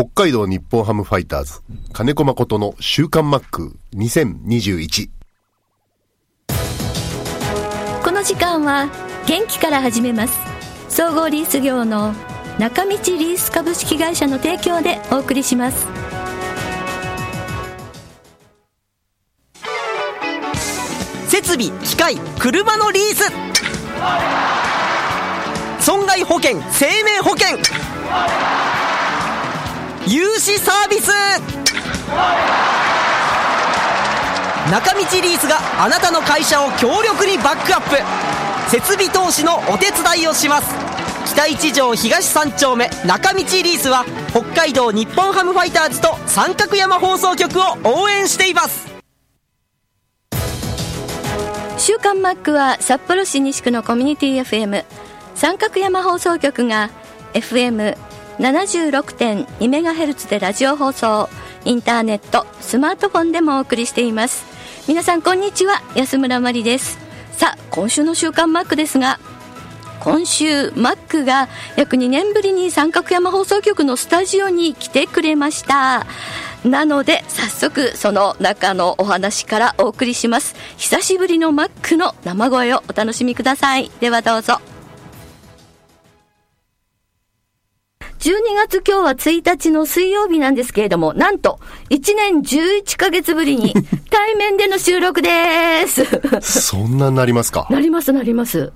北海道日本ハムファイターズ、金子誠の週刊マック2021。この時間は元気から始めます。総合リース業の中道リース株式会社の提供でお送りします。設備機械車のリース。損害保険生命保険融資サービス。中道リースがあなたの会社を強力にバックアップ。設備投資のお手伝いをします。北一条東三丁目。中道リースは北海道日本ハムファイターズと三角山放送局を応援しています。週刊マックは札幌市西区のコミュニティ FM 三角山放送局が FM 76.2MHz でラジオ放送インターネットスマートフォンでもお送りしています。皆さんこんにちは安村麻里です。さあ今週の週刊マックですが今週マックが約2年ぶりに三角山放送局のスタジオに来てくれました。なので早速その中のお話からお送りします。久しぶりのマックの生声をお楽しみください。ではどうぞ。12月今日は1日の水曜日なんですけれども、なんと、1年11ヶ月ぶりに 対面での収録です。そんなになりますか？なりますなります。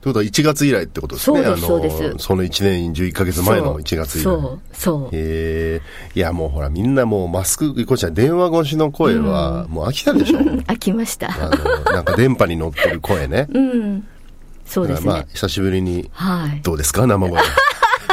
ということは1月以来ってことですね。そうですそうですあの、その1年11ヶ月前の1月以来。そう、そう。へえ。いや、もうほら、みんなもうマスク、こっちは電話越しの声は、もう飽きたでしょ？飽きました。あの、なんか電波に乗ってる声ね。うん。そうですねまあ。、久しぶりに、はい。どうですか？生声。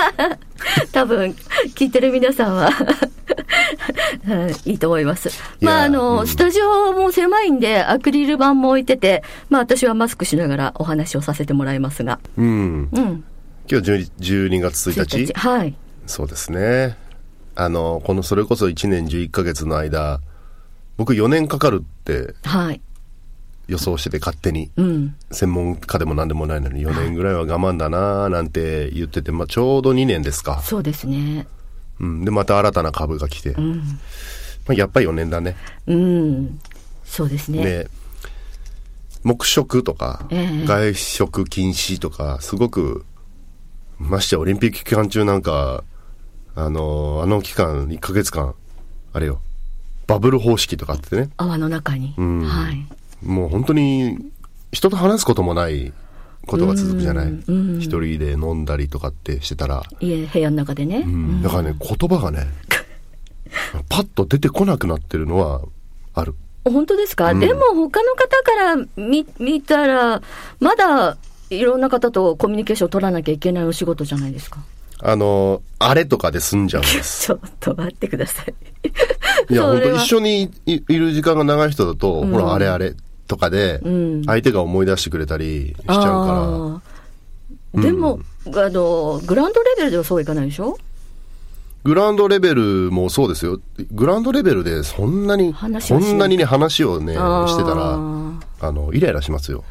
多分、聞いてる皆さんは はい、いいと思います。まあ、あの、うんスタジオも狭いんで、アクリル板も置いてて、まあ、私はマスクしながらお話をさせてもらいますが。うん。うん。今日12 12月1日。はい。そうですね。あの、このそれこそ1年11ヶ月の間、僕4年かかるってはい。予想してて勝手に。うん。専門家でも何でもないのに4年ぐらいは我慢だなーなんて言ってて、まあちょうど2年ですか。そうですね。うん。で、また新たな株が来て。うん。まあ、やっぱり4年だね。うん。そうですね。で、黙食とか、ええ外食禁止とか、すごく、ましてやオリンピック期間中なんか、あの、あの期間、1ヶ月間、あれよ、バブル方式とかあってね、泡の中に。んはい。もう本当に、人と話すこともないことが続くじゃない。一人で飲んだりとかってしてたら、家、部屋の中でね。うんだからね、言葉がね、パッと出てこなくなってるのはある。本当ですか、うんでも他の方から見見たら、まだいろんな方とコミュニケーションを取らなきゃいけないお仕事じゃないですか。あの、あれとかで済んじゃうんです。ちょっと待ってください。いや、本当一緒にいいる時間が長い人だと、うんほら、あれあれとかでうん、相手が思い出してくれたりしちゃうかあーでも、あの、グラウンドレベルではそういかないでしょ？ら、グラウンドレベルもそうですよ。グラウンドレベルでそんなに、そんなにね、話をね、してたら、あの、イライラしますよ。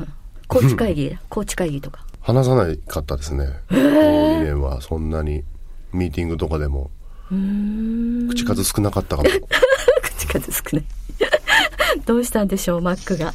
コーチ会議、コーチ会議とか。話さないかったですね。この2年はそんなに、ミーティングとかでも、うーん。口数少なかったかも。口数少ない。どうしたんでしょう、マックが。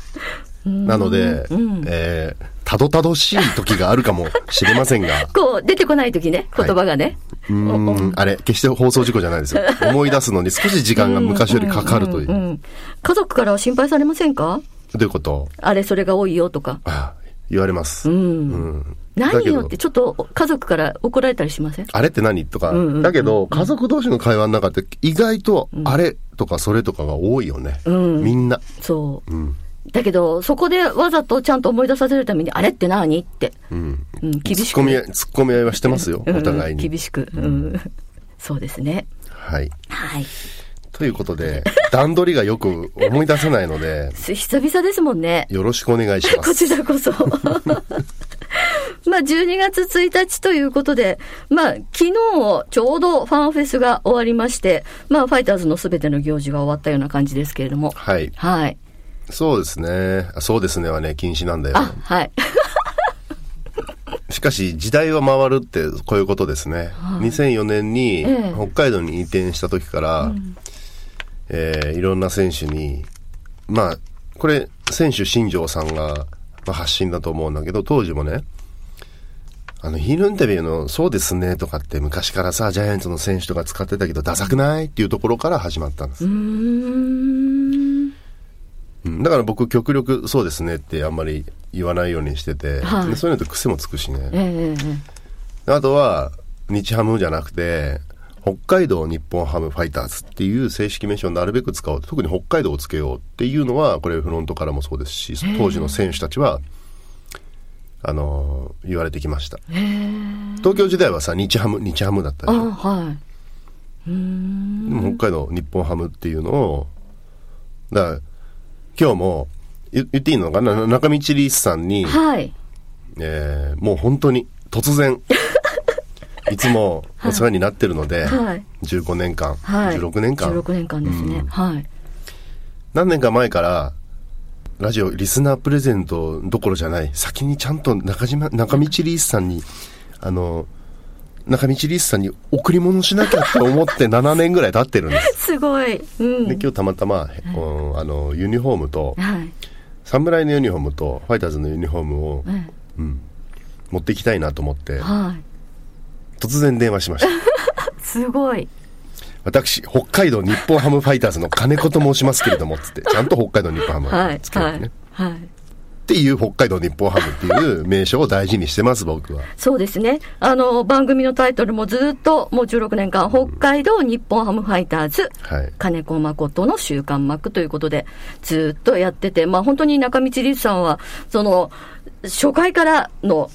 なので、うんえー、たどたどしい時があるかもしれませんが、こう、出てこない時ね、言葉がね。うーん、あれ、決して放送事故じゃないですよ。思い出すのに少し時間が昔よりかかるという。んんん家族からは心配されませんか？どういうこと？あれ、それが多いよとか。あ言われます。うん。うん何よって、ちょっと家族から怒られたりしません？あれって何とか、うんうんうんだけど、家族同士の会話の中って意外と、あれとかそれとかが多いよね。うんみんな。そう。うん。だけど、そこでわざとちゃんと思い出させるために、あれって何？って。うん。うん、厳しく。ツッコミ合い、はしてますよ。うんお互いに。厳しく。うん。そうですね。はい。はい。ということで、段取りがよく思い出せないので、す 久々ですもんね。よろしくお願いしまこす。ちらこそ。まあ、12月1日ということで、まあ、昨日ちょうどファンフェスが終わりまして、まあ、ファイターズのすべての行事が終わったような感じですけれども。はい。はい。そうですね。あそうですねはね、禁止なんだよ。あ、はい。しかし時代は回るってこういうことですね。2004年にええ北海道に移転した時から、えーいろんな選手に、まあ、これ選手新庄さんが、まあ、発信だと思うんだけど、当時もね、あの、ヒーローインタビューの、そうですねとかって昔からさ、ジャイアンツの選手とか使ってたけど、ダサくないっていうところから始まったんです。うーんうんだから僕極力そうですねってあんまり言わないようにしてて、はいでそういうのって癖もつくしね。ええええあとは、日ハムじゃなくて、北海道日本ハムファイターズっていう正式名称をなるべく使おう。特に北海道をつけようっていうのは、これフロントからもそうですし、当時の選手たちは、あのー言われてきました。東京時代はさ、日ハム、日ハムだったあでしょ？はい。でも北海道日本ハムっていうのを、だから、今日も、言言っていいのかな？中道リースさんに、はい。えーもう本当に突然 いつもお世話になってるので、はい。15年間、はい。16年間。16年間ですね、はい。何年か前からラジオリスナープレゼントどころじゃない先にちゃんと中島中道リースさんにあの中道リースさんに贈り物しなきゃって思って 7年ぐらい経ってるんです。すごい。うん。で今日たまたま、うんあのユニフォームとはい。侍のユニフォームとファイターズのユニフォームをえ持っていきたいなと思ってえはい突然電話しました すごい私、北海道日本ハムファイターズの金子と申しますけれども、つって、ちゃんと北海道日本ハムはいつけてね、はいはいっていう北海道日本ハムっていう名称を大事にしてます、僕は。そうですね。あの、番組のタイトルもずっと、もう16年間、北海道日本ハムファイターズ、はい。金子誠の週刊マックということで、ずっとやってて、まあ本当に中道律さんは、その、初回からの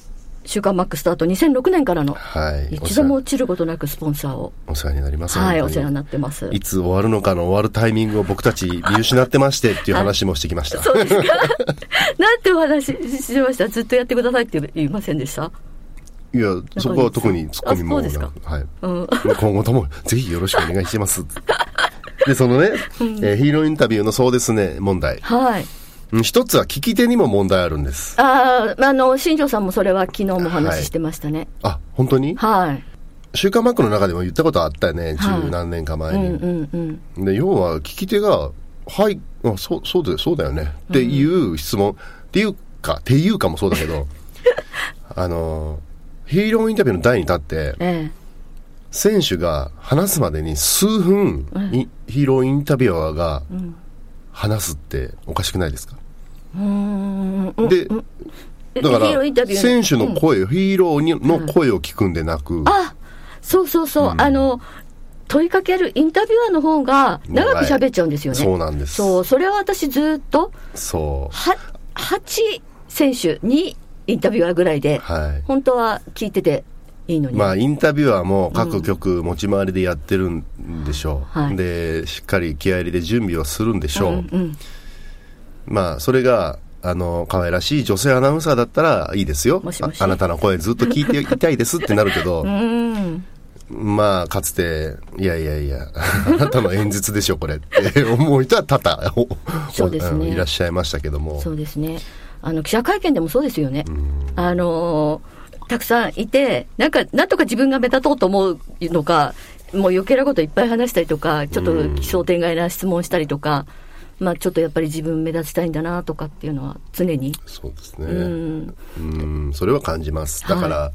週刊マックスタート2006年からの、はい。一度も落ちることなくスポンサーを、お世話になります。はい、お世話になってます。いつ終わるのかの終わるタイミングを僕たち見失ってましてっていう話もしてきました。そうですか なんてお話ししました？ずっとやってくださいって言いませんでした？いや、そこは特にツッコミもはい。うん。今後ともぜひよろしくお願いします。で、そのね、えーヒーローインタビューのそうですね、問題。はい。うん一つは聞き手にも問題あるんです。ああ、あの、新庄さんもそれは昨日もお話ししてましたね。あ、本当に？はい。週刊マックの中でも言ったことあったよね、はい十何年か前に。うんうんうん。で、要は聞き手が、はい、あそう、そうだよ、そうだよね。っていう質問、っていうか、っていうかもそうだけど、あの、ヒーローインタビューの台に立って、え選手が話すまでに数分、いヒーローインタビュアーが話すっておかしくないですか、で、えだから選手の声、ヒーローにの声を聞くんでなく、あそうそうそう、あの、問いかけるインタビュアーの方が長く喋っちゃうんですよね。そうなんです。そう、それは私ずっと、そう。は、8選手にインタビュアーぐらいで、はい。本当は聞いてていいのに。まあ、インタビュアーも各局持ち回りでやってるんでしょう。はいで、しっかり気合い入れで準備をするんでしょう。うんうんまあ、それが、あの、可愛らしい女性アナウンサーだったらいいですよ。ああなたの声ずっと聞いていたいですってなるけど、うん。まあ、かつて、いやいやいや、あなたの演説でしょ、これって 思う人は多々、お そうですねんいらっしゃいましたけども。そうですね。あの、記者会見でもそうですよね。あのーたくさんいて、なんか、なんとか自分が目立とうと思うのか、もう余計なこといっぱい話したりとか、ちょっと奇想天外な質問したりとか、まあちょっとやっぱり自分目立ちたいんだなとかっていうのは常に。そうですね。うん。うん、それは感じます。だから、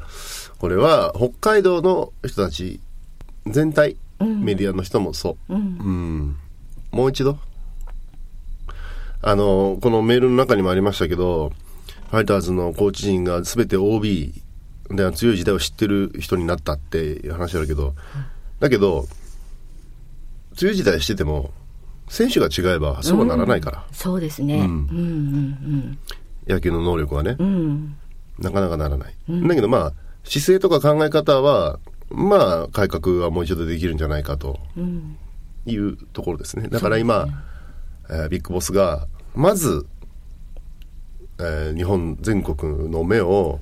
これは北海道の人たち全体、メディアの人もそう。うんもう一度。あの、このメールの中にもありましたけど、ファイターズのコーチ陣が全て OB で強い時代を知ってる人になったっていう話あるけど、だけど、強い時代してても、選手が違えばそうはならないから、そうですね。うんうん野球の能力はね。うん。うん。なかなかならない。だけどまあ、姿勢とか考え方は、まあ、改革はもう一度できるんじゃないかとうん。いうところですね。だから今、えービッグボスが、まず、えー日本全国の目を、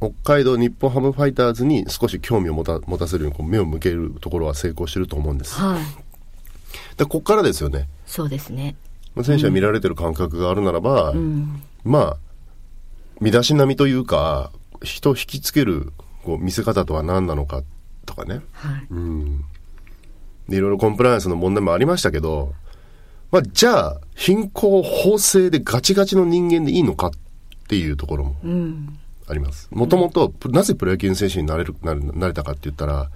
北海道日本ハムファイターズに少し興味を持た持たせるようにこう目を向けるところは成功してると思うんです。はい。で、ここからですよね。そうですね。まあ選手は見られてる感覚があるならば、うん。まあ、身だしなみというか、人を引きつけるこう見せ方とは何なのかとかね、はいうん、でいろいろコンプライアンスの問題もありましたけど、まあ、じゃあ貧困法制でガチガチの人間でいいのかっていうところもうんあります。もともと、なぜプロ野球選手になれる、なれなれたかって言ったら、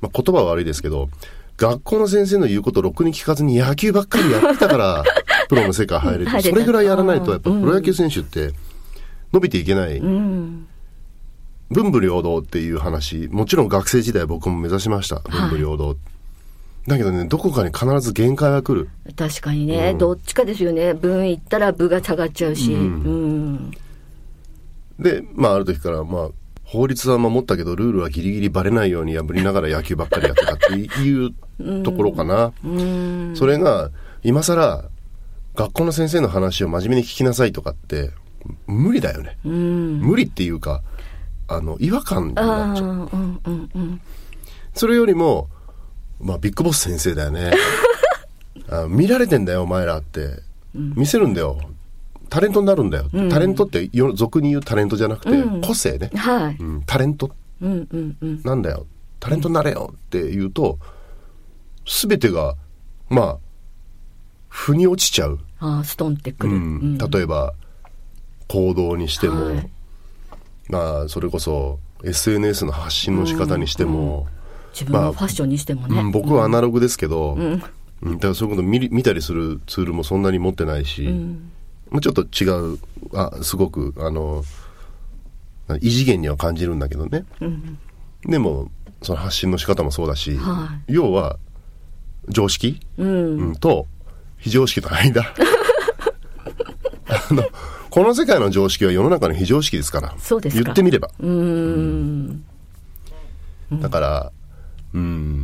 まあ、言葉は悪いですけど、学校の先生の言うことをろくに聞かずに野球ばっかりやってたから、プロの世界入れる。それぐらいやらないと、やっぱうんプロ野球選手って伸びていけない。うん文武両道っていう話、もちろん学生時代僕も目指しました。文武両道。だけどね、どこかに必ず限界が来る。確かにね、どっちかですよね分行ったら部が下がっちゃうし、うんで、まあある時から、まあ、法律は守ったけど、ルールはギリギリバレないように破りながら野球ばっかりやってたっていうところかな。うんそれが、今更、学校の先生の話を真面目に聞きなさいとかって、無理だよね。うん無理っていうか、あの、違和感にあなっちゃう。あうんうんうんそれよりも、まあ、ビッグボス先生だよね。あ見られてんだよ、お前らって。見せるんだよ。タレントになるんだよ。タレントってよ、俗に言うタレントじゃなくて、個性ね。はい。うん、タレント。うんうんうん。なんだよ。タレントになれよって言うと、すべてが、まあ、腑に落ちちゃう。ああストンってくる、うん、例えば行動にしても、はい。まあそれこそ SNS の発信の仕方にしても、自分のファッションにしてもね、うん僕はアナログですけど、うん。だからそういうこと見り見たりするツールもそんなに持ってないし、もうちょっと違うあすごくあの異次元には感じるんだけどね、でもその発信の仕方もそうだし、は要は常識、うん。と非常識の間。あのこの世界の常識は世の中の非常識ですから言ってみれば。うーん。だからうん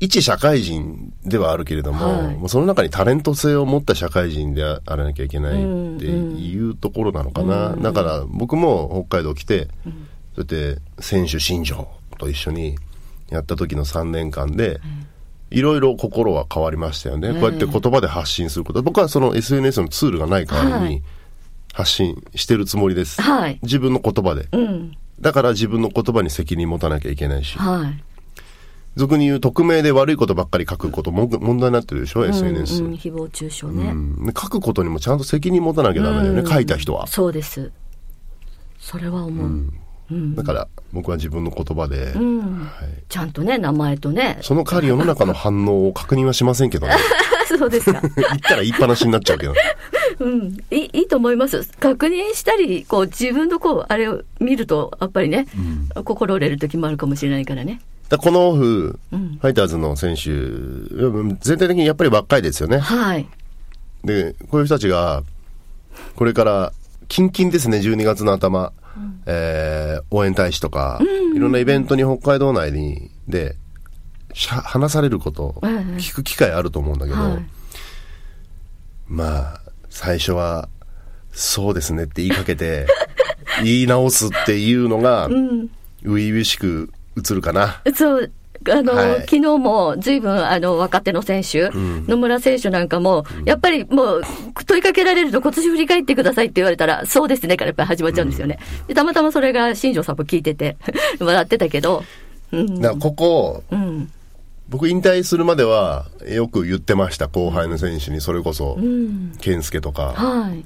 一社会人ではあるけれども,、はい。もうその中にタレント性を持った社会人であらなきゃいけないっていうところなのかな、だから僕も北海道来て、そうやって選手新庄と一緒にやった時の3年間で、い。ろいろ心は変わりましたよね、こうやって言葉で発信すること。僕はその SNS のツールがない代わりにはい。発信してるつもりです、はい。自分の言葉で、うん。だから自分の言葉に責任持たなきゃいけないし、はい俗に言う匿名で悪いことばっかり書くことも問題になってるでしょ、SNS、うんうん、誹謗中傷ね、うん。で書くことにもちゃんと責任持たなきゃダメだよね、うん。書いた人は、そうです。それは思う、だから僕は自分の言葉で、うん。はい、ちゃんとね名前とね。その代わり世の中の反応を確認はしませんけどね。そうですか。言ったら言いっぱなしになっちゃうけど。うん。いいいいと思います。確認したりこう自分のこうあれを見るとやっぱりね、心折れる時もあるかもしれないからねだこのオフ、うん。ファイターズの選手うん全体的にやっぱり若いですよね。はい。でこういう人たちがこれからキンキンですね12月の頭、えー応援大使とか、いろんなイベントに北海道内にでしゃ話されること、ええ。聞く機会あると思うんだけど、はい。まあ最初はそうですねって言いかけて 言い直すっていうのが初々しく映るかな？そうあの、はい。昨日もずいぶんあの若手の選手、野村選手なんかも、やっぱりもう問いかけられると、今年振り返ってくださいって言われたら、そうですねからやっぱり始まっちゃうんですよね。でたまたまそれが新庄さんも聞いてて、笑ってたけど、うん、だここうん、僕引退するまではよく言ってました後輩の選手にそれこそうん、健介とか、はい、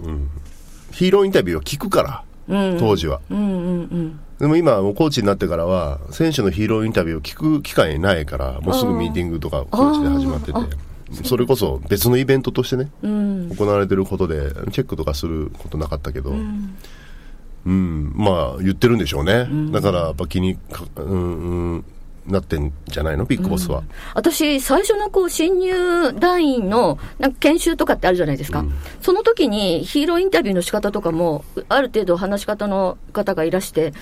ヒーローインタビューを聞くから、うん。当時は。うんうんうん、でも今、もうコーチになってからは、選手のヒーローインタビューを聞く機会ないから、もうすぐミーティングとかコーチで始まってて。それこそ別のイベントとしてね、うん、行われてることで、チェックとかすることなかったけど、うん、まあ言ってるんでしょうね。だから、やっぱ気にか、うん、うん、なってんじゃないの？ビッグボスは。私、最初のこう新入団員のなんか研修とかってあるじゃないですか、その時にヒーローインタビューの仕方とかも、ある程度話し方の方がいらして、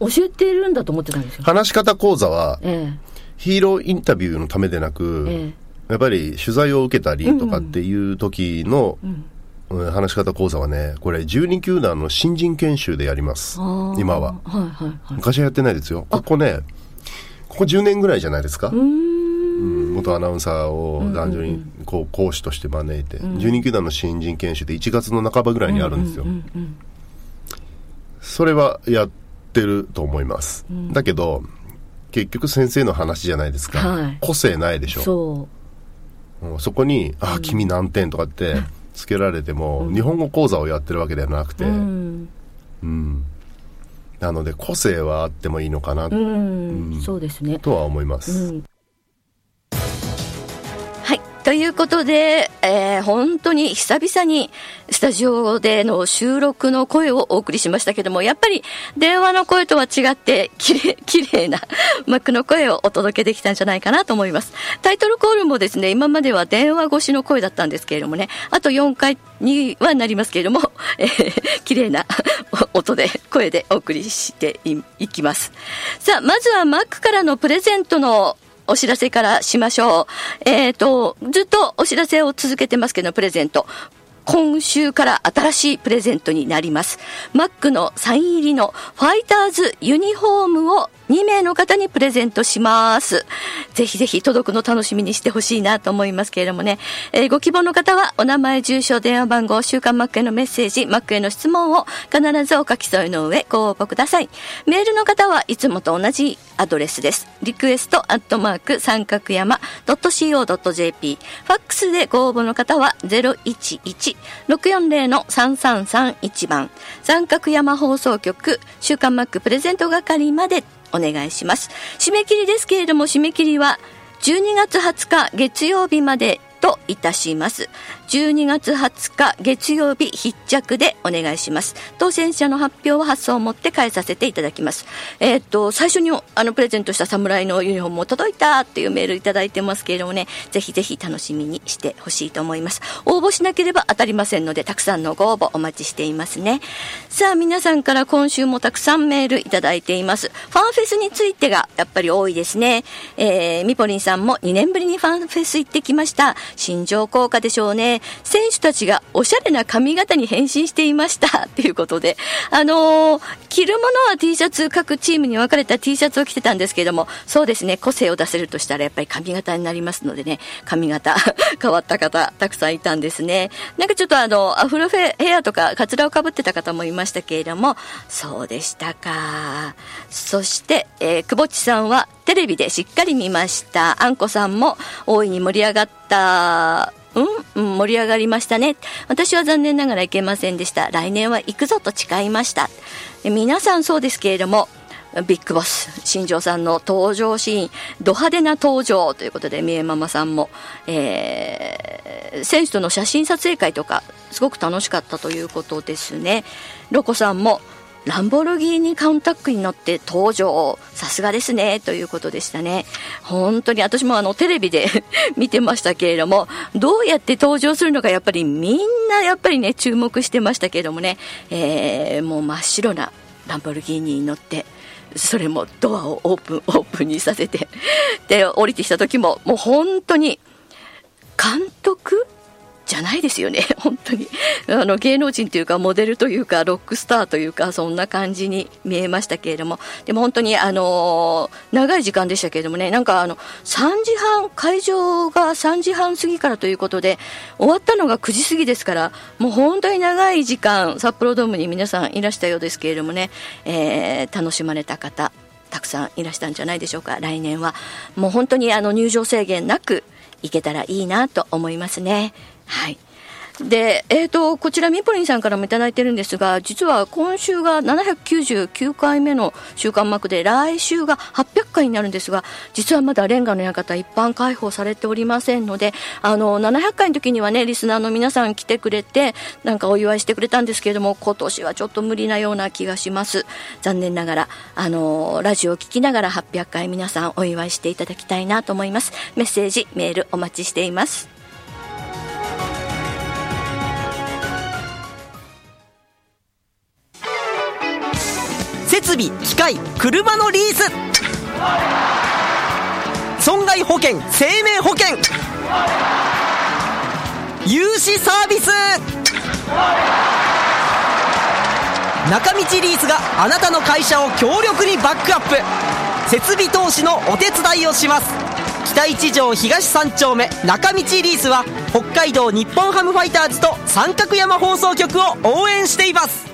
教えてるんだと思ってたんですよ。話し方講座は、えヒーローインタビューのためでなく、ええやっぱり取材を受けたりとかっていう時の、うん話し方講座はね、これ12球団の新人研修でやります。今は。はいはいはい。昔はやってないですよ。ここね、ここ10年ぐらいじゃないですか？うん。元アナウンサーを男女にこう講師として招いて、12球団の新人研修で1月の半ばぐらいにあるんですよ。それはやってると思います。だけど、結局先生の話じゃないですか。はい。個性ないでしょ。そう。んそこに、あ、君何点とかってつけられても、日本語講座をやってるわけではなくて、ううん。うんなので個性はあってもいいのかな、うん、そうですねとは思います。はい。ということで、えー本当に久々にスタジオでの収録の声をお送りしましたけども、やっぱり電話の声とは違って、きれい、綺麗なマックの声をお届けできたんじゃないかなと思います。タイトルコールもですね、今までは電話越しの声だったんですけれどもね、あと4回にはなりますけれども、えー綺麗な 音で、声でお送りしていきます。さあ、まずはマックからのプレゼントのお知らせからしましょう。えっ、と、ずっとお知らせを続けてますけど、プレゼント。今週から新しいプレゼントになります。マックのサイン入りのファイターズユニフォームを2名の方にプレゼントします。ぜひぜひ届くの楽しみにしてほしいなと思いますけれどもね。えーご希望の方はお名前、住所、電話番号、週刊マックへのメッセージ、マックへの質問を必ずお書き添えの上ご応募ください。メールの方はいつもと同じアドレスです。リクエストアットマーク三角山 .co.jp ファックスでご応募の方は011 640-3331番三角山放送局週刊マックプレゼント係までお願いします。締め切りですけれども締め切りは12月20日月曜日までといたします。12月20日月曜日必着でお願いします。当選者の発表は発送をもって返させていただきます。えーっと、最初にあのプレゼントした侍のユニフォームも届いたっていうメールいただいてますけれどもね、ぜひぜひ楽しみにしてほしいと思います。応募しなければ当たりませんので、たくさんのご応募お待ちしていますね。さあ、皆さんから今週もたくさんメールいただいています。ファンフェスについてがやっぱり多いですね。えー、みぽりんさんも2年ぶりにファンフェス行ってきました。新庄効果でしょうね。選手たちがおしゃれな髪型に変身していました。ということで、あのー着るものは T シャツ、各チームに分かれた T シャツを着てたんですけれども、そうですね、個性を出せるとしたらやっぱり髪型になりますのでね、髪型 変わった方、たくさんいたんですね。なんかちょっとあの、アフロフェヘアとか、カツラをかぶってた方もいましたけれども、そうでしたか。そして、えー、くぼっちさんはテレビでしっかり見ました。あんこさんも大いに盛り上がった、うん、盛り上がりましたね。私は残念ながら行けませんでした。来年は行くぞと誓いました。皆さんそうですけれども、ビッグボス、新庄さんの登場シーン、ド派手な登場ということで、三重ママさんも、えー、選手との写真撮影会とか、すごく楽しかったということですね。ロコさんも、ランボルギーニカウンタックに乗って登場。さすがですね。ということでしたね。本当に私もあのテレビで 見てましたけれども、どうやって登場するのかやっぱりみんなやっぱりね、注目してましたけれどもね、えー、もう真っ白なランボルギーニに乗って、それもドアをオープン、オープンにさせて、で、降りてきた時も、もう本当に、監督じゃないですよね、本当に。あの、芸能人というか、モデルというか、ロックスターというか、そんな感じに見えましたけれども、でも本当に、あの長い時間でしたけれどもね、なんかあの、3時半、会場が3時半過ぎからということで、終わったのが9時過ぎですから、もう本当に長い時間、札幌ドームに皆さんいらしたようですけれどもね、えー楽しまれた方、たくさんいらしたんじゃないでしょうか、来年は。もう本当にあの、入場制限なく、行けたらいいなと思いますね。はい。で、えっ、と、こちらミポリンさんからもいただいてるんですが、実は今週が799回目の週刊マークで、来週が800回になるんですが、実はまだレンガの館一般開放されておりませんので、あの、700回の時にはね、リスナーの皆さん来てくれて、なんかお祝いしてくれたんですけれども、今年はちょっと無理なような気がします。残念ながら、あの、ラジオを聞きながら800回皆さんお祝いしていただきたいなと思います。メッセージ、メールお待ちしています。備機械車のリース。損害保険生命保険。融資サービス。中道リースがあなたの会社を強力にバックアップ。設備投資のお手伝いをします。北一条東三丁目中道リースは北海道日本ハムファイターズと三角山放送局を応援しています。